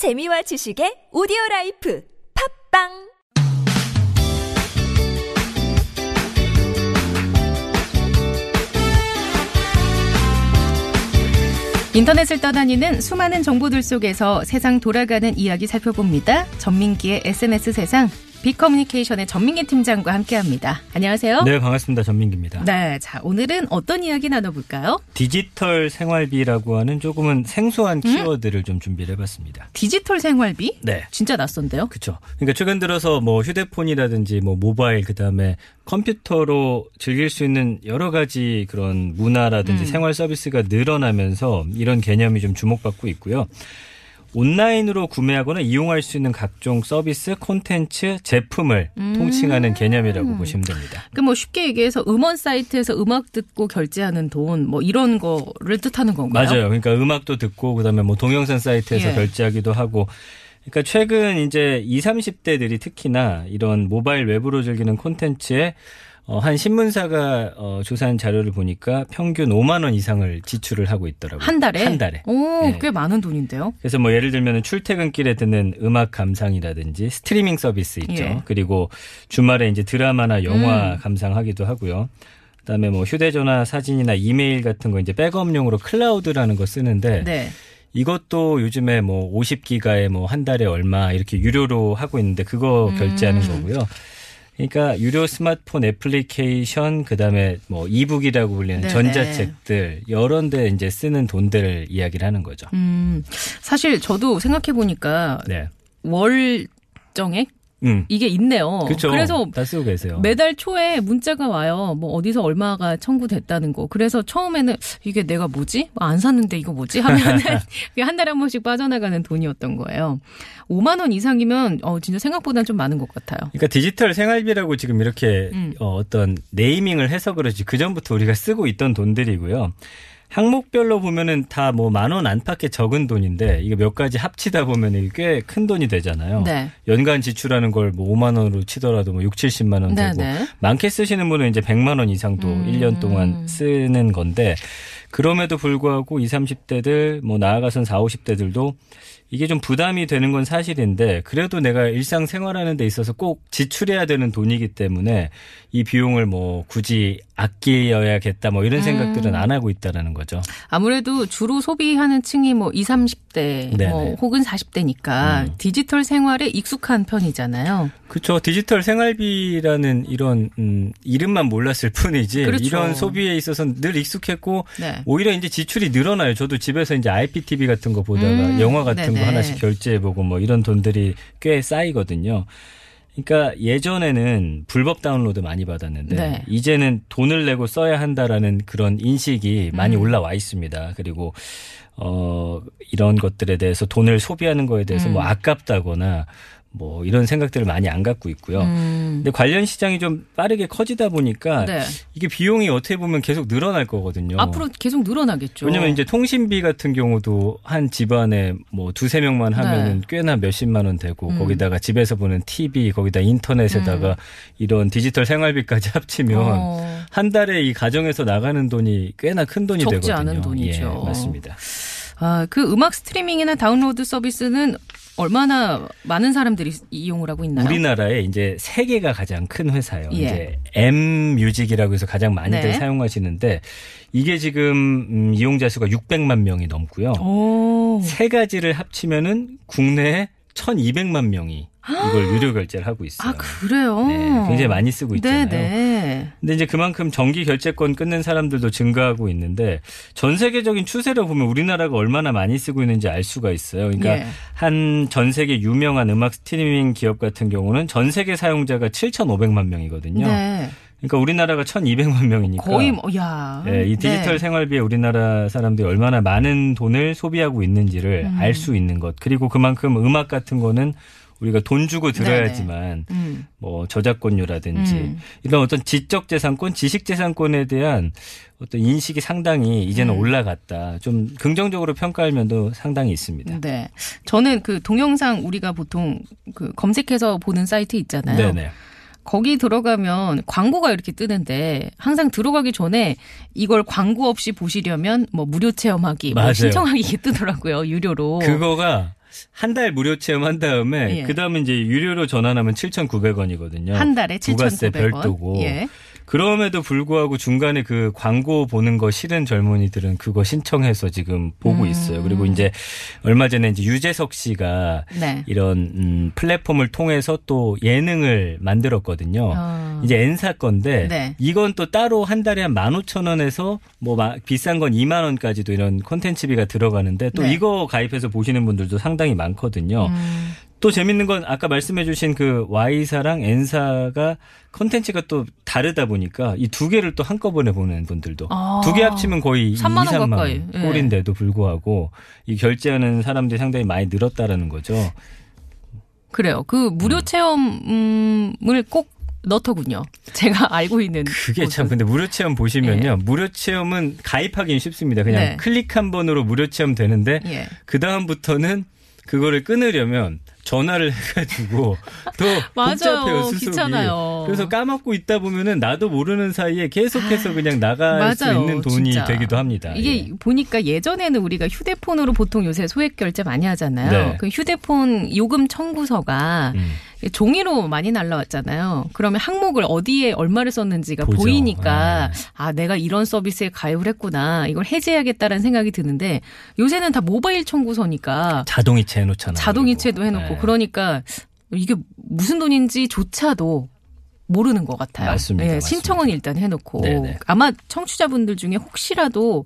재미와 지식의 오디오 라이프 팟빵 인터넷을 떠다니는 수많은 정보들 속에서 세상 돌아가는 이야기 살펴봅니다. 전민기의 SNS 세상 빅커뮤니케이션의 전민기 팀장과 함께합니다. 안녕하세요. 네, 반갑습니다. 전민기입니다. 네, 자 오늘은 어떤 이야기 나눠볼까요? 디지털 생활비라고 하는 조금은 생소한 키워드를 좀 준비를 해봤습니다. 디지털 생활비? 네. 진짜 낯선데요? 그렇죠. 그러니까 최근 들어서 뭐 휴대폰이라든지 뭐 모바일 그다음에 컴퓨터로 즐길 수 있는 여러 가지 그런 문화라든지 생활 서비스가 늘어나면서 이런 개념이 좀 주목받고 있고요. 온라인으로 구매하거나 이용할 수 있는 각종 서비스, 콘텐츠, 제품을 통칭하는 개념이라고 보시면 됩니다. 그뭐 쉽게 얘기해서 음원 사이트에서 음악 듣고 결제하는 돈 뭐 이런 거를 뜻하는 건가요? 맞아요. 그러니까 음악도 듣고 그다음에 뭐 동영상 사이트에서 예. 결제하기도 하고 그러니까 최근 이제 20, 30대들이 특히나 이런 모바일 웹으로 즐기는 콘텐츠에 어, 한 신문사가 어, 조사한 자료를 보니까 평균 5만 원 이상을 지출을 하고 있더라고요. 한 달에? 한 달에. 오, 네. 꽤 많은 돈인데요. 그래서 뭐 예를 들면 출퇴근길에 듣는 음악 감상이라든지 스트리밍 서비스 있죠. 예. 그리고 주말에 이제 드라마나 영화 음. 감상하기도 하고요. 그다음에 뭐 휴대전화 사진이나 이메일 같은 거 이제 백업용으로 클라우드라는 거 쓰는데 네. 이것도 요즘에 뭐 50기가에 뭐 한 달에 얼마 이렇게 유료로 하고 있는데 그거 결제하는 음. 거고요. 그러니까 유료 스마트폰 애플리케이션 그다음에 뭐 이북이라고 불리는 네네. 전자책들 여러 데 이제 쓰는 돈들을 이야기를 하는 거죠. 음, 사실 저도 생각해 보니까 네. 월정액 음. 이게 있네요. 그렇죠. 그래서 다 쓰고 계세요. 매달 초에 문자가 와요. 뭐 어디서 얼마가 청구됐다는 거. 그래서 처음에는 이게 내가 뭐지? 뭐안 샀는데 이거 뭐지? 하면은 그게 한 달에 한 번씩 빠져나가는 돈이었던 거예요. 5만 원 이상이면 어 진짜 생각보다는 좀 많은 것 같아요. 그러니까 디지털 생활비라고 지금 이렇게 음. 어, 어떤 naming을 해서 그렇지 그 전부터 우리가 쓰고 있던 돈들이고요. 항목별로 보면은 다 뭐 만 원 안팎의 적은 돈인데 이게 몇 가지 합치다 보면 꽤큰 돈이 되잖아요. 네. 연간 지출하는 걸 뭐 5만 원으로 치더라도 뭐 6, 70만 원 되고 네 네. 많게 쓰시는 분은 이제 100만 원 이상도 음. 1년 동안 쓰는 건데 그럼에도 불구하고 20, 30대들 뭐 나아가선 40, 50대들도 이게 좀 부담이 되는 건 사실인데 그래도 내가 일상 생활하는 데 있어서 꼭 지출해야 되는 돈이기 때문에 이 비용을 뭐 굳이 아껴야겠다 뭐 이런 생각들은 안 하고 있다라는 거죠. 아무래도 주로 소비하는 층이 뭐 20, 30대 네네. 뭐 혹은 40대니까 음. 디지털 생활에 익숙한 편이잖아요. 그렇죠. 디지털 생활비라는 이런 음, 이름만 몰랐을 뿐이지 그렇죠. 이런 소비에 있어서는 늘 익숙했고 네. 오히려 이제 지출이 늘어나요. 저도 집에서 이제 IPTV 같은 거 보다가 음, 영화 같은 네네. 거 하나씩 결제해 보고 뭐 이런 돈들이 꽤 쌓이거든요. 그러니까 예전에는 불법 다운로드 많이 받았는데 네. 이제는 돈을 내고 써야 한다라는 그런 인식이 많이 음. 올라와 있습니다. 그리고 어 이런 것들에 대해서 돈을 소비하는 거에 대해서 음. 뭐 아깝다거나 뭐 이런 생각들을 많이 안 갖고 있고요. 음. 근데 관련 시장이 좀 빠르게 커지다 보니까 네. 이게 비용이 어떻게 보면 계속 늘어날 거거든요. 앞으로 계속 늘어나겠죠. 왜냐면 이제 통신비 같은 경우도 한 집안에 뭐 두세 명만 하면은 네. 꽤나 몇십만 원 되고 음. 거기다가 집에서 보는 TV 거기다 인터넷에다가 이런 디지털 생활비까지 합치면 어. 한 달에 이 가정에서 나가는 돈이 꽤나 큰 돈이 적지 되거든요. 않은 돈이죠. 예, 맞습니다. 아, 그 음악 스트리밍이나 다운로드 서비스는 얼마나 많은 사람들이 이용을 하고 있나요? 우리나라에 이제 세 개가 가장 큰 회사예요. 예. 이제 M 뮤직이라고 해서 가장 많이들 네. 사용하시는데 이게 지금 음, 이용자 수가 600만 명이 넘고요. 오. 세 가지를 합치면은 국내에 1,200만 명이 이걸 유료 결제를 하고 있어요. 아, 그래요? 네, 굉장히 많이 쓰고 있잖아요. 네네. 근데 이제 그만큼 정기 결제권 끊는 사람들도 증가하고 있는데 전 세계적인 추세를 보면 우리나라가 얼마나 많이 쓰고 있는지 알 수가 있어요. 그러니까 예. 한전 세계 유명한 음악 스트리밍 기업 같은 경우는 전 세계 사용자가 7,500만 명이거든요. 네. 그러니까 우리나라가 1,200만 명이니까 거의 뭐, 야. 예, 이 디지털 네. 생활비에 우리나라 사람들이 얼마나 많은 돈을 소비하고 있는지를 음. 알수 있는 것. 그리고 그만큼 음악 같은 거는 우리가 돈 주고 들어야지만 음. 뭐 저작권료라든지 음. 이런 어떤 지적 재산권, 지식 재산권에 대한 어떤 인식이 상당히 이제는 음. 올라갔다. 좀 긍정적으로 평가할 면도 상당히 있습니다. 네. 저는 그 동영상 우리가 보통 그 검색해서 보는 사이트 있잖아요. 네네. 거기 들어가면 광고가 이렇게 뜨는데 항상 들어가기 전에 이걸 광고 없이 보시려면 뭐 무료 체험하기, 뭐. 신청하기 이게 뜨더라고요. 유료로. 그거가 한 달 무료 체험한 다음에 예. 그 다음에 이제 유료로 전환하면 7,900원이거든요. 한 달에 부가세 7,900원. 별도고. 예. 그럼에도 불구하고 중간에 그 광고 보는 거 싫은 젊은이들은 그거 신청해서 지금 보고 음. 있어요. 그리고 이제 얼마 전에 이제 유재석 씨가 네. 이런 음, 플랫폼을 통해서 또 예능을 만들었거든요. 어. 이제 N사 건데 네. 이건 또 따로 한 달에 한 15,000원에서 뭐 마- 비싼 건 2만 원까지도 이런 콘텐츠비가 들어가는데 또 네. 이거 가입해서 보시는 분들도 상당히 많거든요. 음. 또 재밌는 건 아까 말씀해 주신 그 Y사랑 N사가 콘텐츠가 또 다르다 보니까 이 두 개를 또 한꺼번에 보는 분들도 아. 두개 합치면 거의 2, 3만 원 3만 가까이. 원 예. 꼴인데도 불구하고 이 결제하는 사람들이 상당히 많이 늘었다라는 거죠. 그래요. 그 무료 음. 체험을 꼭 넣더군요. 제가 알고 있는. 그게 곳은. 참 근데 무료 체험 보시면요. 무료 체험은 가입하기는 쉽습니다. 그냥 네. 클릭 한 번으로 무료 체험 되는데 예. 그 다음부터는 그거를 끊으려면 전화를 해가지고 더 맞아요. 복잡해요. 귀찮아요. 그래서 까먹고 있다 보면은 나도 모르는 사이에 계속해서 그냥 나갈 수 맞아요. 있는 돈이 진짜. 되기도 합니다. 이게 예. 보니까 예전에는 우리가 휴대폰으로 보통 요새 소액 결제 많이 하잖아요. 네. 그 휴대폰 요금 청구서가 음. 종이로 많이 날라왔잖아요. 그러면 항목을 어디에 얼마를 썼는지가 보죠. 보이니까 네. 아 내가 이런 서비스에 가입을 했구나. 이걸 해지해야겠다라는 생각이 드는데 요새는 다 모바일 청구서니까 자동이체 해놓잖아요. 자동이체도. 해놓고 네. 그러니까 이게 무슨 돈인지조차도 모르는 것 같아요. 맞습니다. 예, 맞습니다. 신청은 일단 해놓고 네네. 아마 청취자분들 중에 혹시라도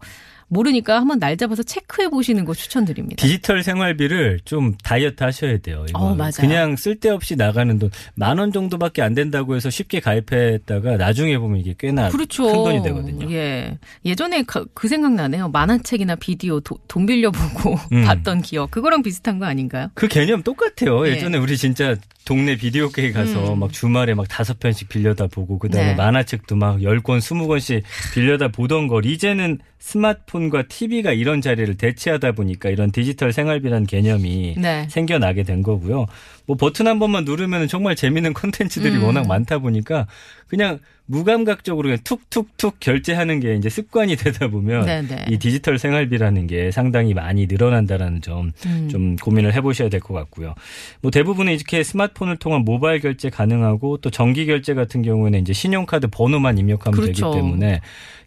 모르니까 한번 날 잡아서 체크해 보시는 거 추천드립니다. 디지털 생활비를 좀 다이어트 하셔야 돼요. 어, 맞아요. 그냥 쓸데없이 나가는 돈 만 원 정도밖에 안 된다고 해서 쉽게 가입했다가 나중에 보면 이게 꽤나 그렇죠. 큰 돈이 되거든요. 예. 예전에 그, 그 생각 나네요. 만화책이나 비디오 도- 돈 빌려보고 음. 봤던 기억. 그거랑 비슷한 거 아닌가요? 그 개념 똑같아요. 예. 예전에 우리 진짜 동네 비디오 게임 가서 음. 막 주말에 막 다섯 편씩 빌려다 보고 그다음에 네. 만화책도 막 열 권, 스무 권씩 빌려다 보던 걸 이제는 스마트폰 과 TV가 이런 자리를 대체하다 보니까 이런 디지털 생활비라는 개념이 네. 생겨나게 된 거고요. 뭐 버튼 한 번만 누르면 정말 재밌는 콘텐츠들이 음. 워낙 많다 보니까 그냥 무감각적으로 그냥 툭툭툭 결제하는 게 이제 습관이 되다 보면 네네. 이 디지털 생활비라는 게 상당히 많이 늘어난다라는 점좀 음. 고민을 해보셔야 될 것 같고요. 뭐 대부분은 이렇게 스마트폰을 통한 모바일 결제 가능하고 또 정기 결제 같은 경우에는 이제 신용카드 번호만 입력하면 그렇죠. 되기 때문에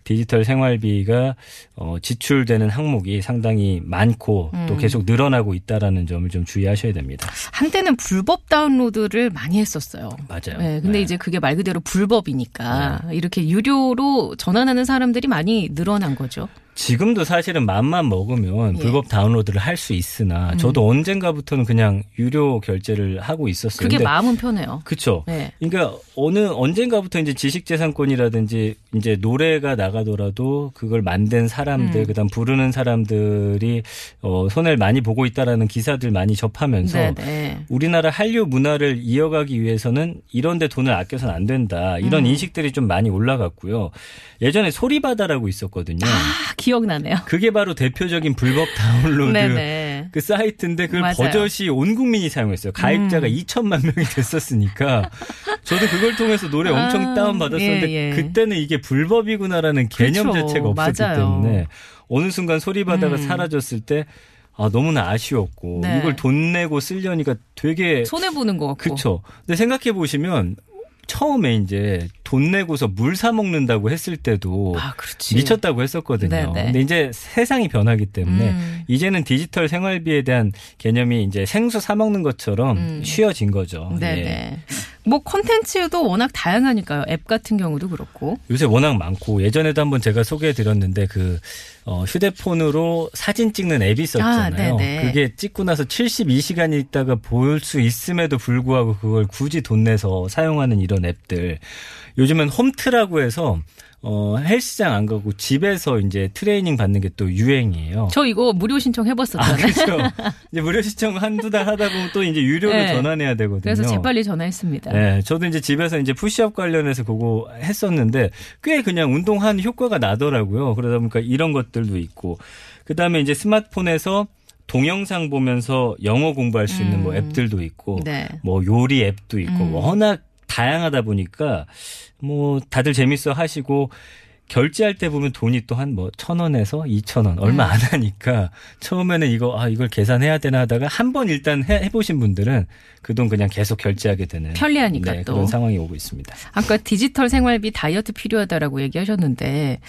디지털 생활비가 어, 지출되는 항목이 상당히 많고 또 음. 계속 늘어나고 있다라는 점을 좀 주의하셔야 됩니다. 한때는 불법 다운로드를 많이 했었어요. 맞아요. 네, 근데 네. 이제 그게 말 그대로 불법이니까 이렇게 유료로 전환하는 사람들이 많이 늘어난 거죠. 지금도 사실은 맘만 먹으면 예. 음. 불법 다운로드를 할 수 있으나 저도 언젠가부터는 그냥 유료 결제를 하고 있었어요. 그게 마음은 편해요. 그쵸. 네. 그러니까 어느 언젠가부터 이제 지식재산권이라든지 이제 노래가 나가더라도 그걸 만든 사람들 음. 그다음 부르는 사람들이 어 손해를 많이 보고 있다라는 기사들 많이 접하면서 네, 네. 우리나라 한류 문화를 이어가기 위해서는 이런데 돈을 아껴서는 안 된다 이런 음. 인식들이 좀 많이 올라갔고요. 예전에 소리바다라고 있었거든요. 아, 기억나네요. 그게 바로 대표적인 불법 다운로드 네네. 그 사이트인데 그걸 맞아요. 버젓이 온 국민이 사용했어요. 가입자가 음. 2천만 명이 됐었으니까 저도 그걸 통해서 노래 엄청 아, 다운 받았었는데 예, 예. 그때는 이게 불법이구나라는 개념 그렇죠. 자체가 없었기 맞아요. 때문에 어느 순간 소리 바다가 음. 사라졌을 때 아, 너무나 아쉬웠고 네. 이걸 돈 내고 쓰려니까 되게 손해 보는 것 같고. 그쵸. 근데 생각해 보시면 처음에 이제 돈 내고서 물 사 먹는다고 했을 때도 아. 미쳤다고 했었거든요. 네네. 근데 이제 세상이 변하기 때문에 음. 이제는 디지털 생활비에 대한 개념이 이제 생수 사 먹는 것처럼 음. 쉬워진 거죠. 네네. 예. 뭐 콘텐츠도 워낙 다양하니까요. 앱 같은 경우도 그렇고. 요새 워낙 많고 예전에도 한번 제가 소개해 드렸는데 그 어, 휴대폰으로 사진 찍는 앱이 있었잖아요. 아. 그게 찍고 나서 72시간이 있다가 볼 수 있음에도 불구하고 그걸 굳이 돈 내서 사용하는 이런 앱들. 요즘은 홈트라고 해서 어, 헬스장 안 가고 집에서 이제 트레이닝 받는 게 또 유행이에요. 저 이거 무료 신청 아, 해봤었잖아요. 그렇죠. 이제 무료 시청 한두 달 하다 보면 또 이제 유료로 네. 전환해야 되거든요. 그래서 재빨리 전화했습니다. 네, 저도 이제 집에서 이제 푸시업 관련해서 그거 했었는데 꽤 그냥 운동한 효과가 나더라고요. 그러다 보니까 이런 것들 도 있고 그 다음에 이제 스마트폰에서 동영상 보면서 영어 공부할 수 있는 뭐 음. 앱들도 있고 네. 뭐 요리 앱도 있고 음. 워낙 다양하다 보니까 뭐 다들 재밌어 하시고 결제할 때 보면 돈이 또 한 뭐 천 원에서 이천 원 얼마 음. 안 하니까 처음에는 이거 아 이걸 계산해야 되나 하다가 한 번 일단 해, 해보신 분들은 그 돈 그냥 계속 결제하게 되는 편리하니까 네, 또. 그런 상황이 오고 있습니다. 아까 디지털 생활비 다이어트 필요하다라고 얘기하셨는데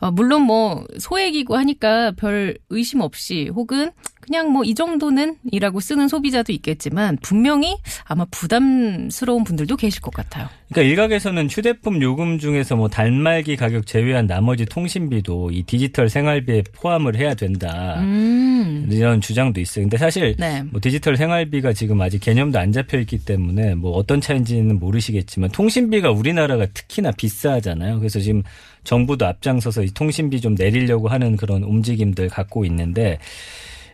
어, 물론 뭐 소액이고 하니까 별 의심 없이 혹은 그냥 뭐 이 정도는 이라고 쓰는 소비자도 있겠지만 분명히 아마 부담스러운 분들도 계실 것 같아요. 그러니까 일각에서는 휴대폰 요금 중에서 뭐 단말기 가격 제외한 나머지 통신비도 이 디지털 생활비에 포함을 해야 된다. 음. 이런 주장도 있어요. 근데 사실 네. 뭐 디지털 생활비가 지금 아직 개념도 안 잡혀 있기 때문에 뭐 어떤 차이인지는 모르시겠지만 통신비가 우리나라가 특히나 비싸잖아요. 그래서 지금 정부도 앞장서서 이 통신비 좀 내리려고 하는 그런 움직임들 갖고 있는데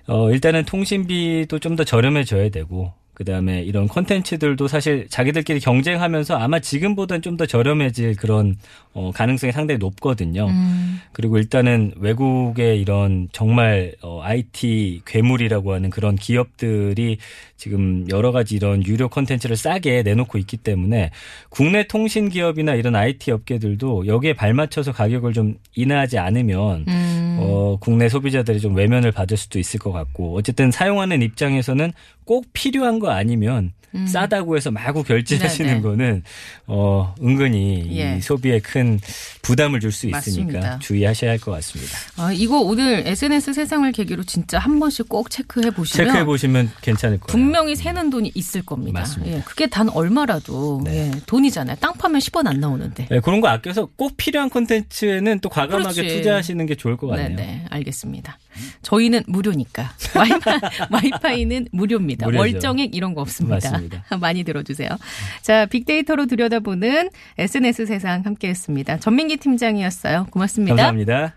어 일단은 통신비도 좀 더 저렴해져야 되고 그 다음에 이런 콘텐츠들도 사실 자기들끼리 경쟁하면서 아마 지금보다는 좀 더 저렴해질 그런 어 가능성이 상당히 높거든요. 음. 그리고 일단은 외국의 이런 정말 어, IT 괴물이라고 하는 그런 기업들이 지금 여러 가지 이런 유료 콘텐츠를 싸게 내놓고 있기 때문에 국내 통신 기업이나 이런 IT 업계들도 여기에 발맞춰서 가격을 좀 인하하지 않으면 음. 어, 국내 소비자들이 좀 외면을 받을 수도 있을 것 같고 어쨌든 사용하는 입장에서는 꼭 필요한 거 아니면 싸다고 해서 마구 결제하시는 음. 네네. 거는 어 은근히 예. 이 소비에 큰 부담을 줄 수 있으니까 맞습니다. 주의하셔야 할 것 같습니다. 아, 이거 오늘 SNS 세상을 계기로 진짜 한 번씩 꼭 체크해 보시면 체크해 보시면 괜찮을 거예요. 분명히 새는 돈이 있을 겁니다. 맞습니다. 예, 그게 단 얼마라도 네. 예, 돈이잖아요. 땅 파면 10원 안 나오는데. 네, 그런 거 아껴서 꼭 필요한 콘텐츠에는 또 과감하게 그렇지. 투자하시는 게 좋을 것 같네요. 네 네, 알겠습니다. 저희는 무료니까. 와이파이, 와이파이 는 무료입니다. 무료죠. 월정액 이런 거 없습니다. 맞습니다. 많이 들어주세요. 자, 빅데이터로 들여다보는 SNS 세상 함께 했습니다. 전민기 팀장이었어요. 고맙습니다. 감사합니다.